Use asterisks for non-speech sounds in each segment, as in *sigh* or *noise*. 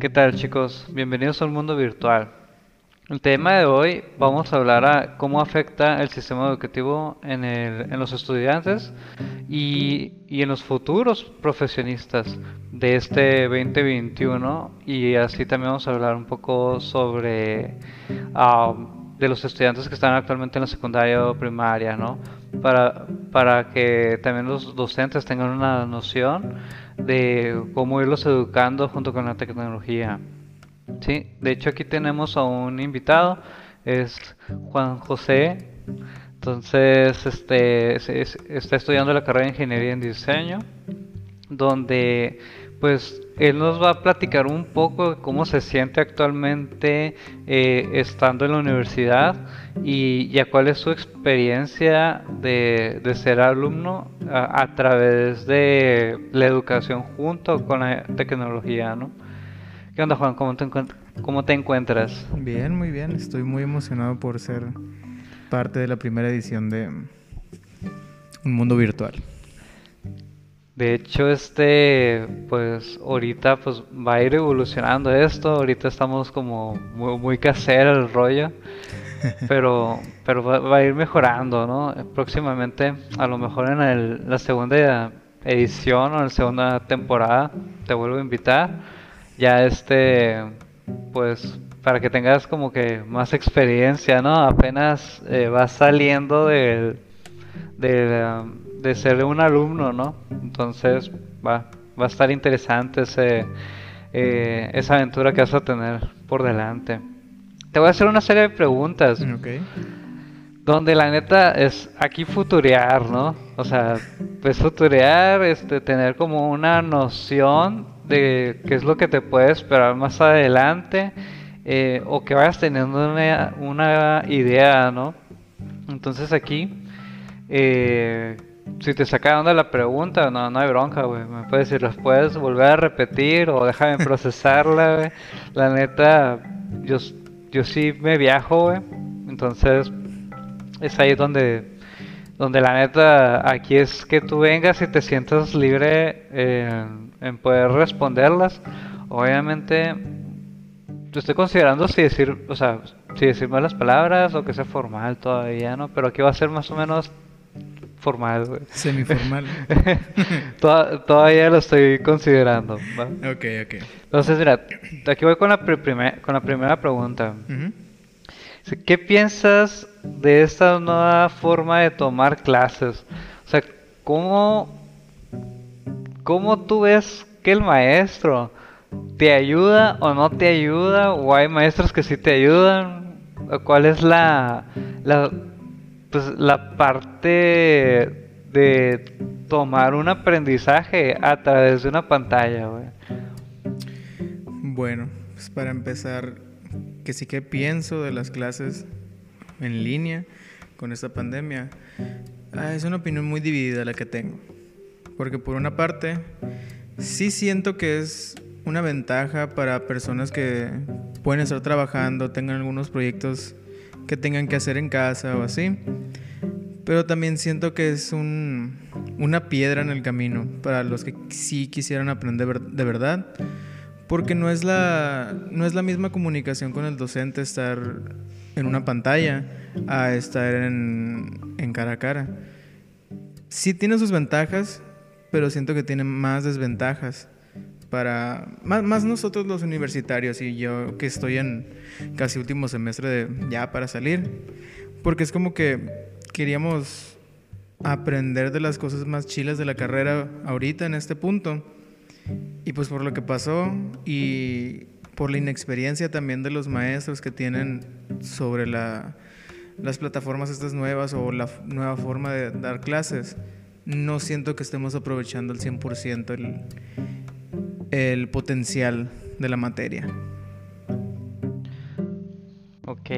¿Qué tal chicos? Bienvenidos al mundo virtual. El tema de hoy vamos a hablar a cómo afecta el sistema educativo en, el- en los estudiantes y, y en los futuros profesionistas de este 2021 y así también vamos a hablar un poco sobre ah, de los estudiantes que están actualmente en la secundaria o primaria, ¿no? Para, para que también los docentes tengan una noción de cómo irlos educando junto con la tecnología. Sí, de hecho aquí tenemos a un invitado, es Juan José. Entonces, este, está estudiando la carrera de Ingeniería en Diseño, donde pues él nos va a platicar un poco cómo se siente actualmente eh, estando en la universidad y, y a cuál es su experiencia de, de ser alumno a, través de la educación junto con la tecnología, ¿no? ¿Qué onda, Juan? ¿Cómo te, cómo te encuentras? Bien, muy bien. Estoy muy emocionado por ser parte de la primera edición de Un Mundo Virtual. De hecho, este, pues ahorita pues va a ir evolucionando esto. Ahorita estamos como muy, muy casero el rollo, *laughs* pero, pero va, va a ir mejorando, ¿no? Próximamente, a lo mejor en el- la segunda edición o en la segunda temporada, te vuelvo a invitar. Ya este, pues para que tengas como que más experiencia, ¿no? Apenas eh, vas saliendo del de, um, de ser un alumno, ¿no? Entonces va, va a estar interesante ese, eh, esa aventura que vas a tener por delante. Te voy a hacer una serie de preguntas, Ok. donde la neta es aquí futurear, ¿no? O sea, pues futurear, este, tener como una noción de qué es lo que te puede esperar más adelante, eh, o que vayas teniendo una, una idea, ¿no? Entonces aquí, eh, si te saca de la pregunta, no, no hay bronca, güey. Me puedes decir, las puedes volver a repetir o déjame *laughs* procesarla, güey. La neta, yo, yo sí me viajo, güey. Entonces, es ahí donde, donde la neta, aquí es que tú vengas y te sientas libre en, en poder responderlas. Obviamente, te estoy considerando si decir, o sea, si decir malas palabras o que sea formal todavía, ¿no? Pero aquí va a ser más o menos formal, güey. Semiformal. *laughs* Toda- Todavía lo estoy considerando, ¿va? ok, ok. Entonces, mira, aquí voy con la, con la primera pregunta. ¿Qué piensas de esta nueva forma de tomar clases? O sea, ¿cómo, cómo tú ves que el maestro te ayuda o no te ayuda? ¿O hay maestros que sí te ayudan? ¿O ¿Cuál es la, la, pues, la parte de tomar un aprendizaje a través de una pantalla, güey? Bueno, pues para empezar, que sí que pienso de las clases en línea con esta pandemia. Ah, es una opinión muy dividida la que tengo. Porque por una parte, sí siento que es una ventaja para personas que pueden estar trabajando, tengan algunos proyectos que tengan que hacer en casa o así. Pero también siento que es un, una piedra en el camino para los que sí quisieran aprender de verdad. Porque no es, la, no es la misma comunicación con el docente estar en una pantalla a estar en, en cara a cara. Sí tiene sus ventajas, pero siento que tiene más desventajas para más, más nosotros los universitarios y yo que estoy en casi último semestre de ya para salir, porque es como que queríamos aprender de las cosas más chilas de la carrera ahorita en este punto. Y pues por lo que pasó y por la inexperiencia también de los maestros que tienen sobre la, las plataformas estas nuevas o la nueva forma de dar clases, no siento que estemos aprovechando al 100% el, el potencial de la materia. Ok,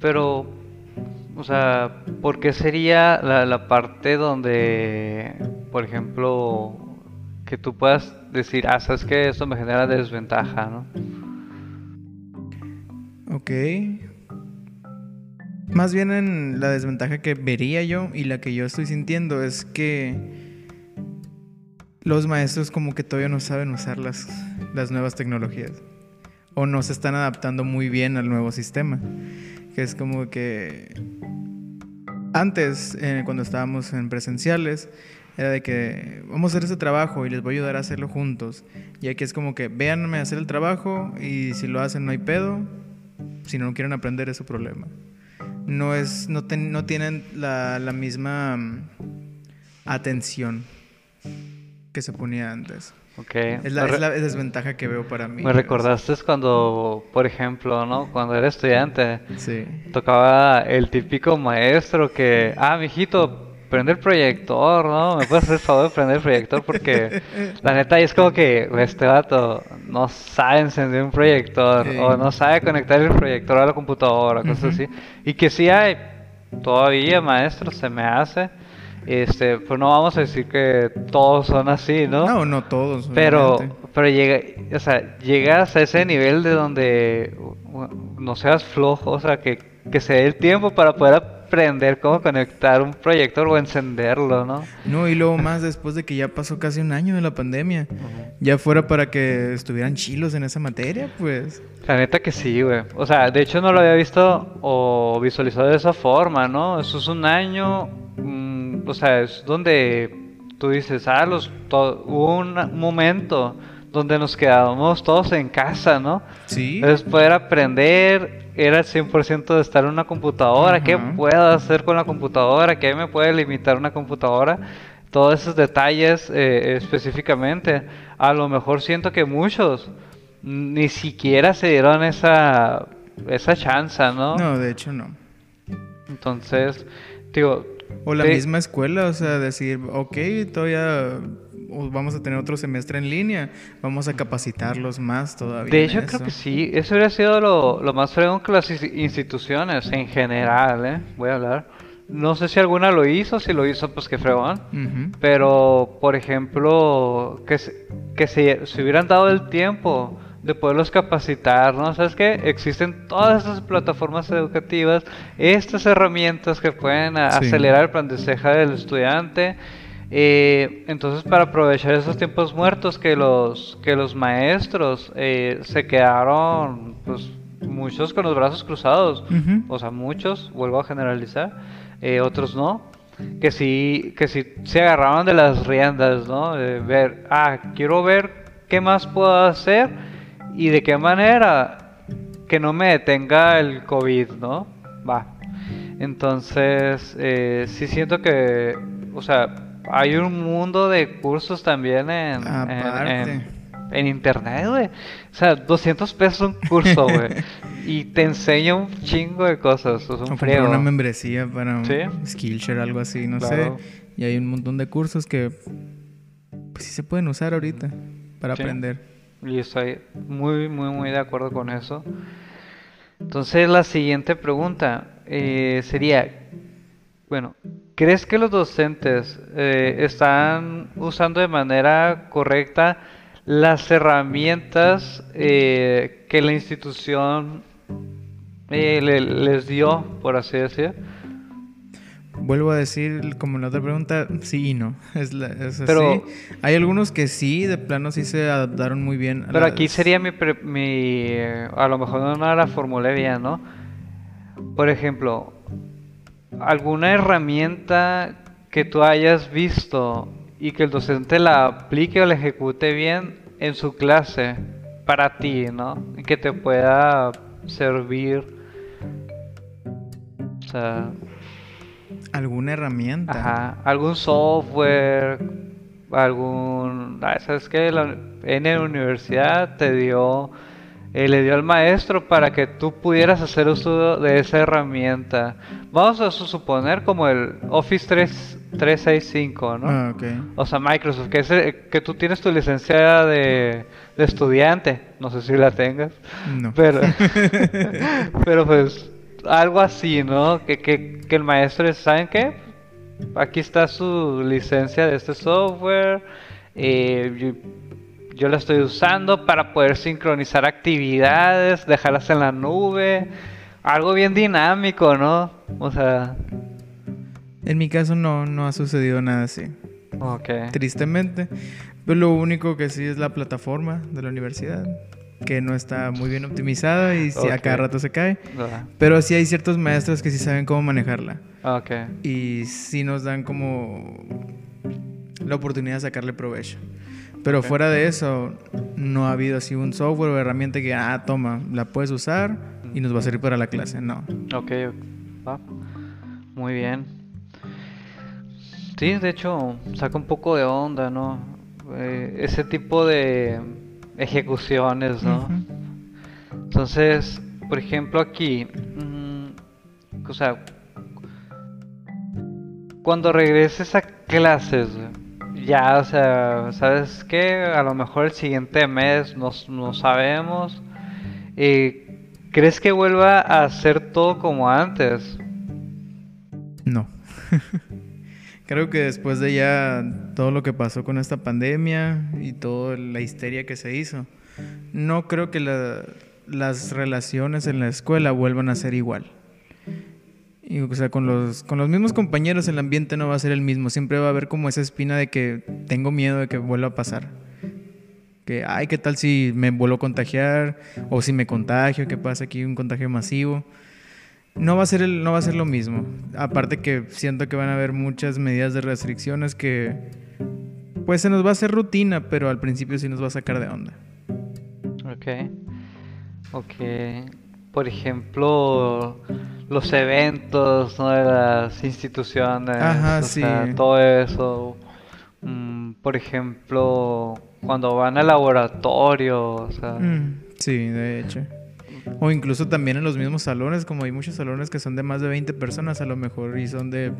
pero, o sea, ¿por qué sería la, la parte donde, por ejemplo, que tú puedas decir, ah, sabes que esto me genera desventaja, ¿no? Ok. Más bien en la desventaja que vería yo y la que yo estoy sintiendo es que los maestros como que todavía no saben usar las, las nuevas tecnologías o no se están adaptando muy bien al nuevo sistema. Que es como que antes, eh, cuando estábamos en presenciales, era de que vamos a hacer ese trabajo y les voy a ayudar a hacerlo juntos. Y aquí es como que véanme hacer el trabajo y si lo hacen no hay pedo, si no quieren aprender es su problema. No, es, no, no tienen la, la misma mm, atención que se ponía antes. Okay. Es, la, es la desventaja que veo para mí. Me recordaste cuando, por ejemplo, ¿no? Cuando era estudiante, Sí. tocaba el típico maestro que, ah, mijito, prende el proyector, ¿no? ¿Me puedes hacer el favor de prender el proyector? Porque la neta es como que este vato no sabe encender un proyector Sí. o no sabe conectar el proyector a la computadora, cosas así. Y que sí hay todavía maestros, se me hace. Este, pues no vamos a decir que todos son así, ¿no? No, no todos. Pero, obviamente. pero llega, o sea, llegas a ese nivel de donde no seas flojo, o sea, que, que se dé el tiempo para poder aprender cómo conectar un proyector o encenderlo, ¿no? No, y luego más después de que ya pasó casi un año de la pandemia. Ya fuera para que estuvieran chilos en esa materia, pues. La neta que sí, güey. O sea, de hecho no lo había visto o visualizado de esa forma, ¿no? Eso es un año, o sea, es donde tú dices, ah, los, hubo un momento donde nos quedábamos todos en casa, ¿no? Sí. Es poder aprender, era el 100% de estar en una computadora, qué puedo hacer con la computadora, qué me puede limitar una computadora, todos esos detalles eh, específicamente. A lo mejor siento que muchos ni siquiera se dieron esa, esa chance, ¿no? No, de hecho no. Entonces, digo... O la misma escuela, o sea, decir, ok, todavía vamos a tener otro semestre en línea, vamos a capacitarlos más todavía. De hecho, creo que sí. Eso hubiera sido lo, lo más fregón que las instituciones en general, ¿eh? Voy a hablar. No sé si alguna lo hizo, si lo hizo, pues qué fregón. Ujú. Pero, por ejemplo, que, se, que se, se hubieran dado el tiempo de poderlos capacitar, ¿no? ¿Sabes qué? Existen todas esas plataformas educativas, estas herramientas que pueden Sí. acelerar el aprendizaje del estudiante. Eh, entonces, para aprovechar esos tiempos muertos que los, que los maestros eh, se quedaron, pues, muchos con los brazos cruzados. O sea, muchos, vuelvo a generalizar, eh, otros no, que sí, que sí se agarraban de las riendas, ¿no? De ver, ah, quiero ver qué más puedo hacer y de qué manera que no me detenga el COVID, ¿no? Va. Entonces, eh, sí siento que, o sea, hay un mundo de cursos también en, en- Aparte. en- en internet, güey. O sea, 200 pesos un curso, *laughs* güey. y te enseña un chingo de cosas. Es un una membresía para un Sí. Skillshare, algo así, no Claro. sé. Y hay un montón de cursos que pues, sí se pueden usar ahorita para Sí. aprender. Y estoy muy, muy, muy de acuerdo con eso. Entonces, la siguiente pregunta eh, sería, bueno, ¿crees que los docentes eh, están usando de manera correcta las herramientas eh, que la institución eh, le- les dio, por así decir? Vuelvo a decir, como la otra pregunta, sí y no. *laughs* Es, la, es así. Pero- Hay algunos que sí, de plano sí se adaptaron muy bien. a Pero aquí sería mi, pre- mi eh, a lo mejor no la formulé bien, ¿no? Por ejemplo, alguna herramienta que tú hayas visto y que el docente la aplique o la ejecute bien en su clase para ti, ¿no? Y que te pueda servir. O sea, Alguna herramienta. Ajá, algún software, algún, ah, ¿sabes qué? La, en la universidad te dio, eh, le dio al maestro para que tú pudieras hacer uso de esa herramienta. Vamos a su- suponer como el Office 3, 365, ¿no? Ah, ok. O sea, Microsoft, que, es el- que tú tienes tu licencia de, de estudiante, no sé si la tengas, No. pero, *laughs* pero pues algo así, ¿no? Que, que, que el maestro, ¿saben qué? Aquí está su licencia de este software, eh, yo, yo la estoy usando para poder sincronizar actividades, dejarlas en la nube, algo bien dinámico, ¿no? O sea, En mi caso no, no ha sucedido nada así. Ok. tristemente. Pero lo único que sí es la plataforma de la universidad, que no está muy bien optimizada y sí, a cada rato se cae. Pero sí hay ciertos maestros que sí saben cómo manejarla. Ok. Y sí nos dan como la oportunidad de sacarle provecho. Pero fuera de eso, no ha habido así un software o herramienta que, ah, toma, la puedes usar y nos va a servir para la clase. No. Ok. Muy bien. Sí, de hecho, saca un poco de onda, ¿no? Eh, ese tipo de ejecuciones, ¿no? Entonces, por ejemplo, aquí, mm, o sea, cuando regreses a clases, ya, o sea, ¿sabes qué? A lo mejor el siguiente mes no, no sabemos. Eh, ¿crees que vuelva a ser todo como antes? No. *laughs* Creo que después de ya todo lo que pasó con esta pandemia y toda la histeria que se hizo, no creo que la- las relaciones en la escuela vuelvan a ser igual. Y, o sea, con los, con los mismos compañeros el ambiente no va a ser el mismo. Siempre va a haber como esa espina de que tengo miedo de que vuelva a pasar. Que, ay, ¿qué tal si me vuelvo a contagiar? O si me contagio, ¿qué pasa aquí? Un contagio masivo. No va a ser el, no va a ser lo mismo. Aparte que siento que van a haber muchas medidas de restricciones que pues se nos va a hacer rutina, pero al principio sí nos va a sacar de onda. Ok. Ok. Por ejemplo, los eventos, ¿no? De las instituciones. Ajá, o sí. sea, todo eso. Mm, por ejemplo, cuando van al laboratorio, o sea. Mm, sí, de hecho. O incluso también en los mismos salones, como hay muchos salones que son de más de 20 personas a lo mejor y son de,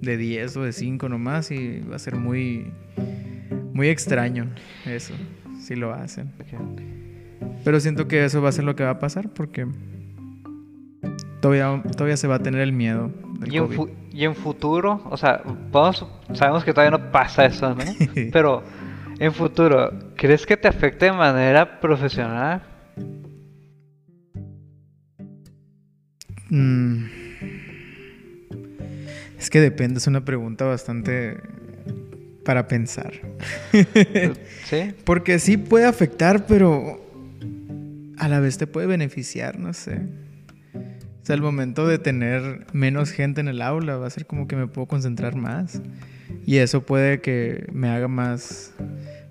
de 10 o de 5 nomás y va a ser muy, muy extraño eso, si lo hacen. Pero siento que eso va a ser lo que va a pasar porque todavía, todavía se va a tener el miedo del Y en, COVID. fu- y en futuro, o sea, vamos, sabemos que todavía no pasa eso, ¿no? *laughs* Pero en futuro, ¿crees que te afecte de manera profesional? Mm. Es que depende, es una pregunta bastante para pensar. *laughs* ¿Sí? Porque sí puede afectar, pero a la vez te puede beneficiar, no sé. O sea, el momento de tener menos gente en el aula va a ser como que me puedo concentrar más. Y eso puede que me haga más,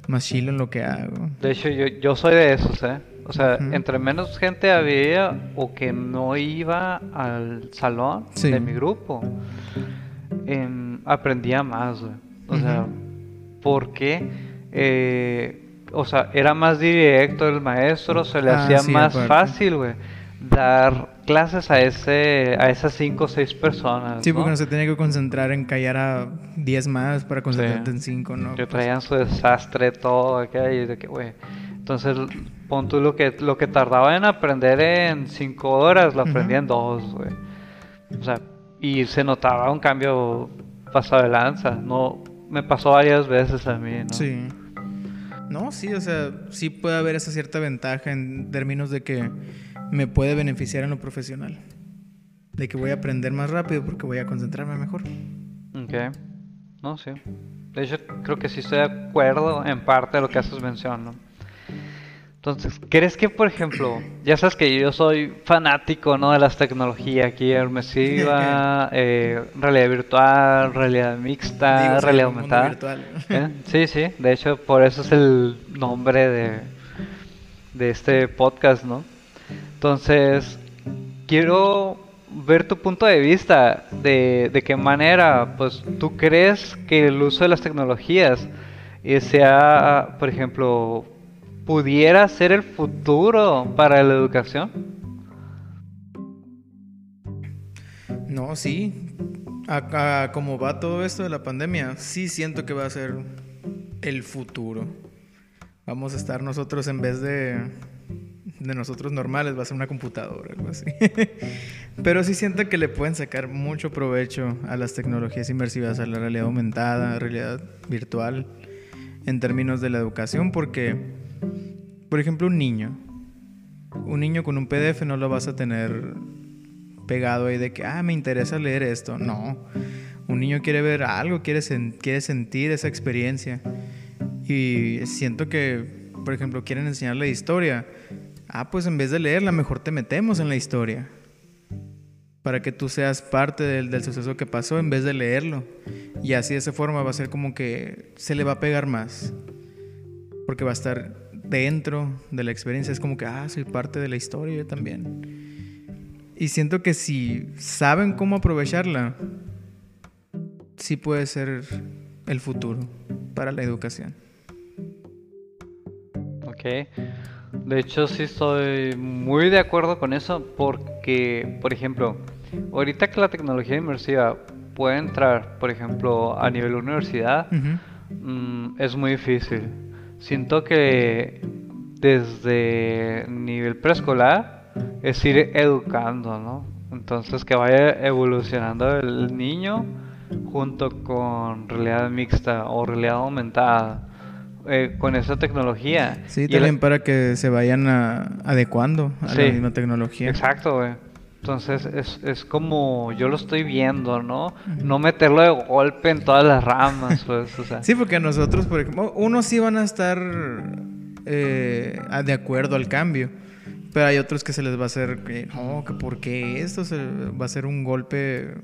más chilo en lo que hago. De hecho, yo, yo soy de esos, ¿eh? O sea, entre menos gente había o que no iba al salón Sí. de mi grupo, em, aprendía más, güey. O sea, porque, eh, o sea, era más directo el maestro, se le Ah, hacía sí, más aparte. fácil, güey, dar clases a ese, a esas cinco o seis personas, Sí, porque ¿no? se tenía que concentrar en callar a 10 más para concentrarte en 5, ¿no? Que Pues, traían su desastre todo acá y de que, güey. Entonces, pon tú lo que, lo que tardaba en aprender en cinco horas, lo aprendí Ujú. en dos, güey. O sea, y se notaba un cambio pasado de lanza. No, me pasó varias veces a mí, ¿no? Sí. No, sí, o sea, sí puede haber esa cierta ventaja en términos de que me puede beneficiar en lo profesional. De que voy a aprender más rápido porque voy a concentrarme mejor. Ok. No, sí. De hecho, creo que sí estoy de acuerdo en parte de lo que haces mención, ¿no? Entonces, ¿crees que, por ejemplo, ya sabes que yo soy fanático, ¿no? De las tecnologías aquí, inmersiva, *laughs* eh, realidad virtual, realidad mixta, Digo, realidad aumentada. virtual. ¿Eh? Sí, sí, de hecho, por eso es el nombre de, de este podcast, ¿no? Entonces, quiero ver tu punto de vista de, de qué manera, pues, tú crees que el uso de las tecnologías eh, sea, por ejemplo, pudiera ser el futuro para la educación. No, sí. Acá, como va todo esto de la pandemia, sí siento que va a ser el futuro. Vamos a estar nosotros en vez de, de nosotros normales, va a ser una computadora, algo así. *laughs* Pero sí siento que le pueden sacar mucho provecho a las tecnologías inmersivas, a la realidad aumentada, realidad virtual, en términos de la educación, porque, por ejemplo, un niño, un niño con un PDF no lo vas a tener pegado ahí de que, ah, me interesa leer esto. No. Un niño quiere ver algo, quiere, quiere sentir esa experiencia. Y siento que, por ejemplo, quieren enseñarle historia. Ah, pues en vez de leerla, mejor te metemos en la historia. Para que tú seas parte del, del suceso que pasó en vez de leerlo. Y así de esa forma va a ser como que se le va a pegar más. Porque va a estar dentro de la experiencia. Es como que, ah, soy parte de la historia yo también. Y siento que si saben cómo aprovecharla, sí puede ser el futuro para la educación. Ok. De hecho, sí estoy muy de acuerdo con eso porque, por ejemplo, ahorita que la tecnología inmersiva puede entrar, por ejemplo, a nivel universidad, mm, es muy difícil. Siento que desde nivel preescolar es ir educando, ¿no? Entonces que vaya evolucionando el niño junto con realidad mixta o realidad aumentada. Eh, con esa tecnología. Sí, también para que se vayan adecuando a la misma tecnología. Exacto, güey. Entonces es, es, como yo lo estoy viendo, ¿no? No meterlo de golpe en todas las ramas, pues, o sea. Sí, porque nosotros, por ejemplo, unos sí van a estar eh, de acuerdo al cambio, pero hay otros que se les va a hacer, que no, que porque esto se, va a ser un golpe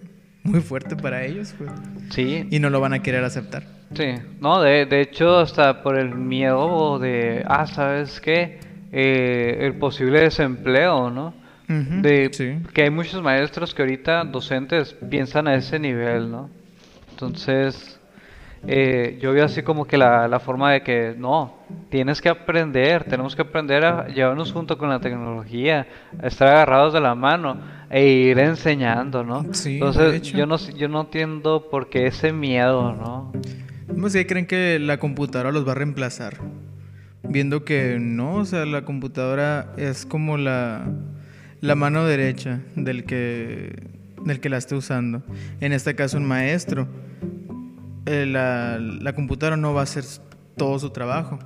muy fuerte para ellos, pues. Sí. Y no lo van a querer aceptar. Sí, no, de, de hecho, hasta por el miedo de, ah, ¿sabes qué? Eh, el posible desempleo, ¿no? De que hay muchos maestros que ahorita docentes piensan a ese nivel, ¿no? Entonces, eh, yo veo así como que la, la, forma de que no, tienes que aprender, tenemos que aprender a llevarnos junto con la tecnología, a estar agarrados de la mano e ir enseñando, ¿no? Entonces, yo no, yo no entiendo por qué ese miedo, ¿no? No sé, creen que la computadora los va a reemplazar, viendo que no, o sea, la computadora es como la la mano derecha del que, del que la esté usando. En este caso, un maestro. Eh, la, la, computadora no va a hacer todo su trabajo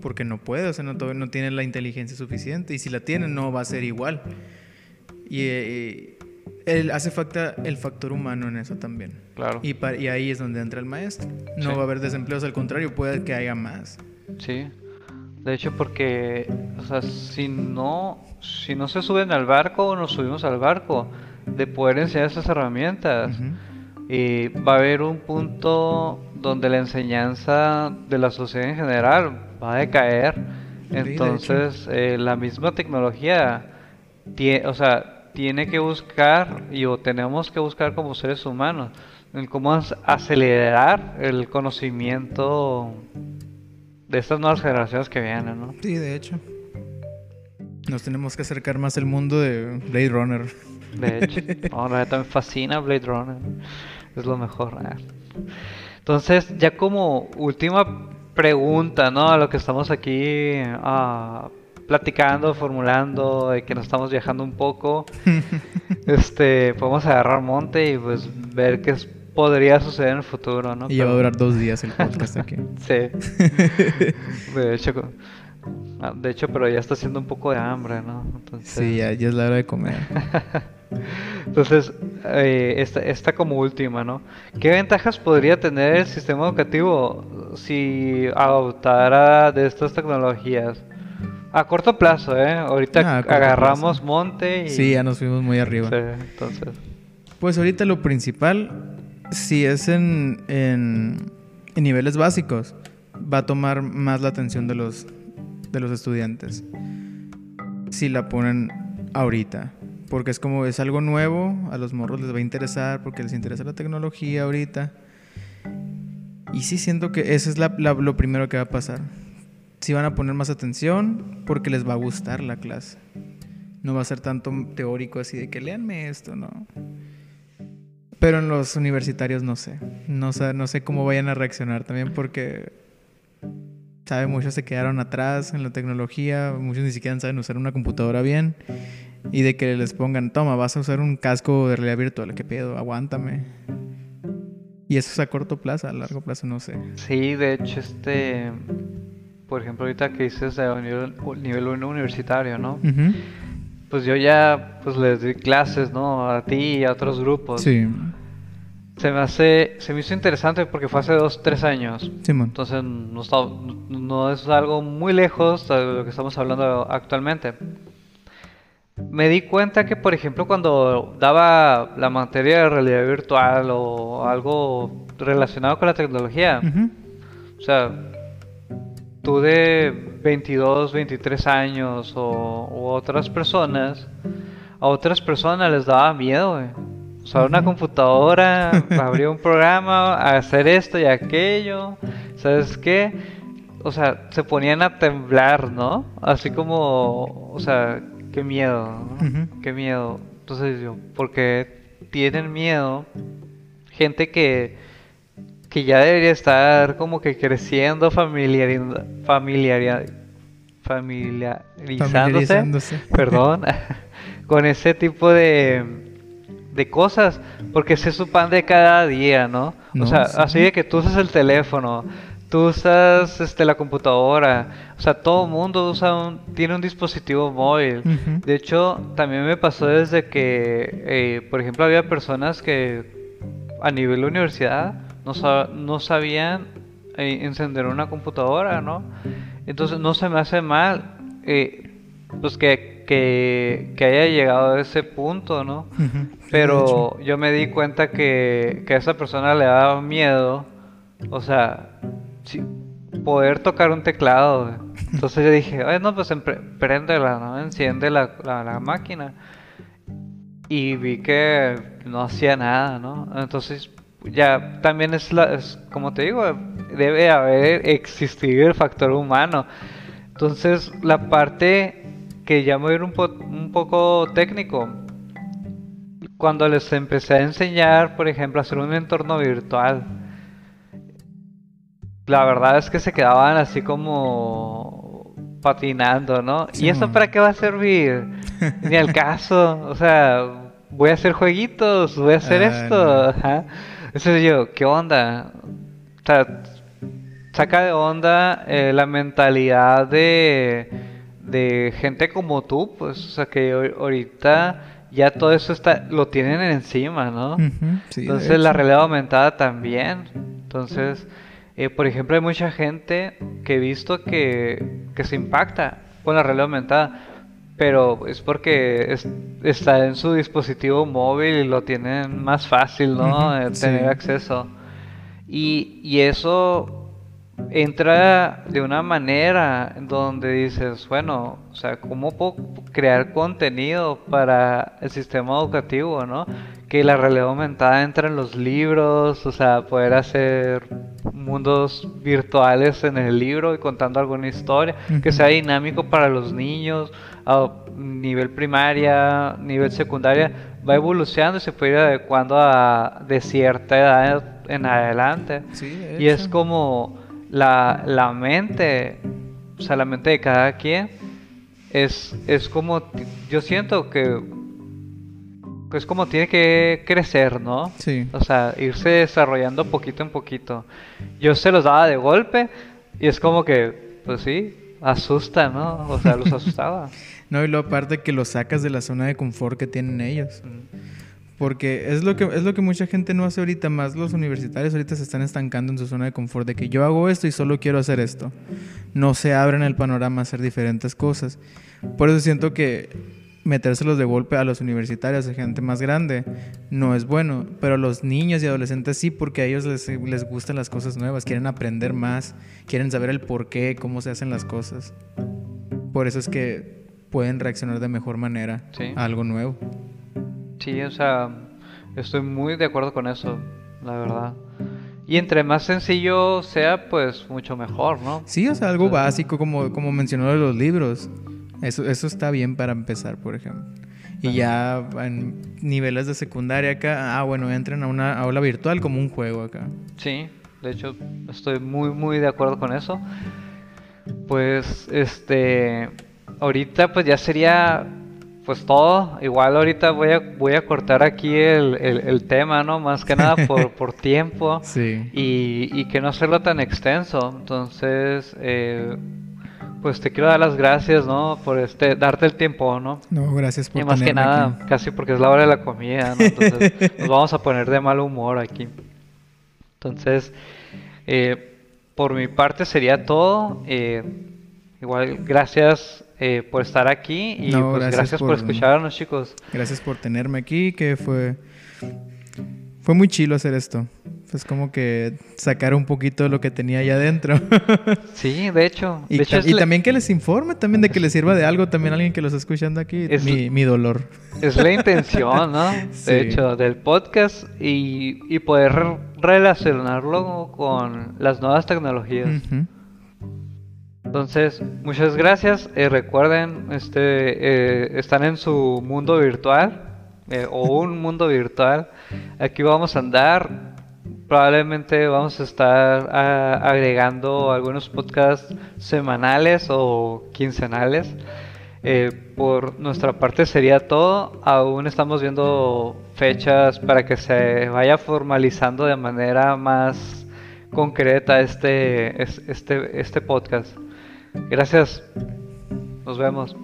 porque no puede, o sea, no, no tiene la inteligencia suficiente y si la tiene no va a ser igual. Y, eh, hace falta el factor humano en eso también. Claro. Y, y ahí es donde entra el maestro. No va a haber desempleos, al contrario, puede que haya más. Sí. De hecho, porque, o sea, si no si no se suben al barco, nos subimos al barco, de poder enseñar esas herramientas. Y va a haber un punto donde la enseñanza de la sociedad en general va a decaer. Entonces, eh, la misma tecnología, tiene, o sea, tiene que buscar, y o tenemos que buscar como seres humanos, en cómo acelerar el conocimiento de estas nuevas generaciones que vienen, ¿no? Sí, de hecho. Nos tenemos que acercar más al mundo de Blade Runner. De *laughs* hecho, no, me fascina Blade Runner. Es lo mejor. ¿eh? Entonces, ya como última pregunta, ¿no? A lo que estamos aquí uh, platicando, formulando, de que nos estamos viajando un poco. *laughs* este, podemos agarrar monte y pues ver qué podría suceder en el futuro, ¿no? Y ya va a durar dos días el *laughs* podcast aquí. sí. *laughs* de hecho, Ah, de hecho, pero ya está haciendo un poco de hambre, ¿no? Sí, ya, es la hora de comer. *laughs* Entonces, eh, esta, como última, ¿no? ¿Qué ventajas podría tener el sistema educativo si adoptara de estas tecnologías? A corto plazo, ¿eh? Ahorita ah, agarramos monte y... Sí, ya nos fuimos muy arriba. Sí, entonces... Pues ahorita lo principal, si es en, niveles básicos, va a tomar más la atención de los, de los estudiantes si la ponen ahorita. Porque es como es algo nuevo, a los morros les va a interesar porque les interesa la tecnología ahorita. Y sí siento que eso es lo primero que va a pasar. Si van a poner más atención porque les va a gustar la clase. No va a ser tanto teórico así de que leanme esto, no. Pero en los universitarios no sé. No sé, no sé cómo vayan a reaccionar también porque sabe, muchos se quedaron atrás en la tecnología, muchos ni siquiera saben usar una computadora bien. Y de que les pongan, toma, vas a usar un casco de realidad virtual, ¿qué pedo? Aguántame. Y eso es a corto plazo, a largo plazo no sé. Sí, de hecho, este, por ejemplo, ahorita que dices de nivel, nivel universitario, ¿no? Pues yo ya, pues les di clases, ¿no? A ti y a otros grupos. Sí. se me hace, se me hizo interesante porque fue hace dos, tres años. Simón. Entonces no, está- no es algo muy lejos de lo que estamos hablando actualmente. Me di cuenta que, por ejemplo, cuando daba la materia de realidad virtual o algo relacionado con la tecnología, o sea, tú de 22, 23 años o u otras personas, a otras personas les daba miedo, güey. Usar una computadora, *laughs* abrir un programa, hacer esto y aquello, ¿sabes qué? O sea, se ponían a temblar, ¿no? Así como, o sea, qué miedo, ¿no? Ujú. Qué miedo. Entonces yo, porque tienen miedo gente que que ya debería estar como que creciendo, familiarizándose, Familiarizándose. perdón, *laughs* con ese tipo de, de cosas, porque ese es su pan de cada día, ¿no? No, o sea, sí. así de que tú usas el teléfono, tú usas este, la computadora, o sea, todo el mundo usa un, tiene un dispositivo móvil. De hecho, también me pasó desde que, eh, por ejemplo, había personas que a nivel de universidad no, sa- no sabían eh, encender una computadora, ¿no? Entonces no se me hace mal, eh, pues que, que, que haya llegado a ese punto, ¿no? Pero yo me di cuenta que, que a esa persona le daba miedo, o sea, sí, poder tocar un teclado. Entonces yo dije, "Ay, no, pues préndela, ¿no? Enciende la, la, la máquina. Y vi que no hacía nada, ¿no? Entonces ya también es, la, es como te digo, debe haber existido el factor humano. Entonces la parte que ya me voy a ir un, po- un poco técnico, cuando les empecé a enseñar, por ejemplo, a hacer un entorno virtual, la verdad es que se quedaban así como patinando, ¿no? ¿Y eso para qué va a servir? Ni al *laughs* caso, o sea, voy a hacer jueguitos, voy a hacer Ah, esto, no. ajá. Entonces yo, ¿qué onda? O sea, saca de onda eh, la mentalidad de, de gente como tú, pues, o sea, que ahor- ahorita ya todo eso está, lo tienen encima, ¿no? Sí, Entonces la realidad aumentada también. Entonces, eh, por ejemplo, hay mucha gente que he visto que, que se impacta con la realidad aumentada, pero es porque es- está en su dispositivo móvil y lo tienen más fácil, ¿no? Ujú, Eh, tener sí. acceso. Y, y eso entra de una manera donde dices, bueno, o sea, ¿cómo puedo crear contenido para el sistema educativo, no? Que la realidad aumentada entra en los libros, o sea, poder hacer mundos virtuales en el libro y contando alguna historia, que sea dinámico para los niños, a nivel primaria, nivel secundaria, va evolucionando y se puede ir adecuando a de cierta edad en adelante. Sí, Y es como la, la mente, o sea, la mente de cada quien, es, es como, yo siento que es como tiene que crecer, ¿no? Sí. O sea, irse desarrollando poquito en poquito. Yo se los daba de golpe y es como que, pues sí, asusta, ¿no? O sea, los asustaba. *laughs* No, y luego aparte que lo sacas de la zona de confort que tienen ellos. Porque es lo que es lo que mucha gente no hace ahorita, más los universitarios ahorita se están estancando en su zona de confort de que yo hago esto y solo quiero hacer esto. No se abren el panorama a hacer diferentes cosas. Por eso siento que metérselos de golpe a los universitarios, a gente más grande, no es bueno. Pero a los niños y adolescentes sí, porque a ellos les, les gustan las cosas nuevas, quieren aprender más, quieren saber el por qué, cómo se hacen las cosas. Por eso es que pueden reaccionar de mejor manera Sí. a algo nuevo. Sí, o sea, estoy muy de acuerdo con eso, la verdad. Y entre más sencillo sea, pues mucho mejor, ¿no? Sí, o sea, algo básico como, como mencionó de los libros. Eso, eso está bien para empezar, por ejemplo. Y ya en niveles de secundaria acá, ah, bueno, entren a una aula virtual como un juego acá. Sí, de hecho, estoy muy, muy de acuerdo con eso. Pues, este, ahorita pues ya sería, pues todo. Igual ahorita voy a, voy a cortar aquí el, el, el tema, ¿no? Más que nada *laughs* por, por tiempo. Sí. y, y que no hacerlo tan extenso. Entonces, eh, pues te quiero dar las gracias, ¿no? Por este, darte el tiempo, ¿no? No, gracias por Y más que nada, aquí. casi porque es la hora de la comida, ¿no? Entonces *laughs* nos vamos a poner de mal humor aquí. Entonces, eh, por mi parte sería todo. Eh, igual, gracias eh, por estar aquí y No, pues gracias gracias por por- escucharnos, chicos. Gracias por tenerme aquí, que fue fue muy chilo hacer esto. Es como que sacar un poquito de lo que tenía allá adentro. *laughs* Sí, de hecho. y de hecho ta- es, y la- también que les informe, también de que les sirva de algo, también a alguien que los está escuchando aquí, Es- mi, mi dolor. es la intención, ¿no? *laughs* Sí. De hecho, del podcast y, y poder re- relacionarlo con las nuevas tecnologías. Entonces, muchas gracias. Eh, recuerden, este, eh, están en su mundo virtual eh, o un mundo virtual. Aquí vamos a andar. Probablemente vamos a estar ah, agregando algunos podcasts semanales o quincenales. Eh, por nuestra parte sería todo. Aún estamos viendo fechas para que se vaya formalizando de manera más concreta este, es- este, este podcast. Gracias. Nos vemos.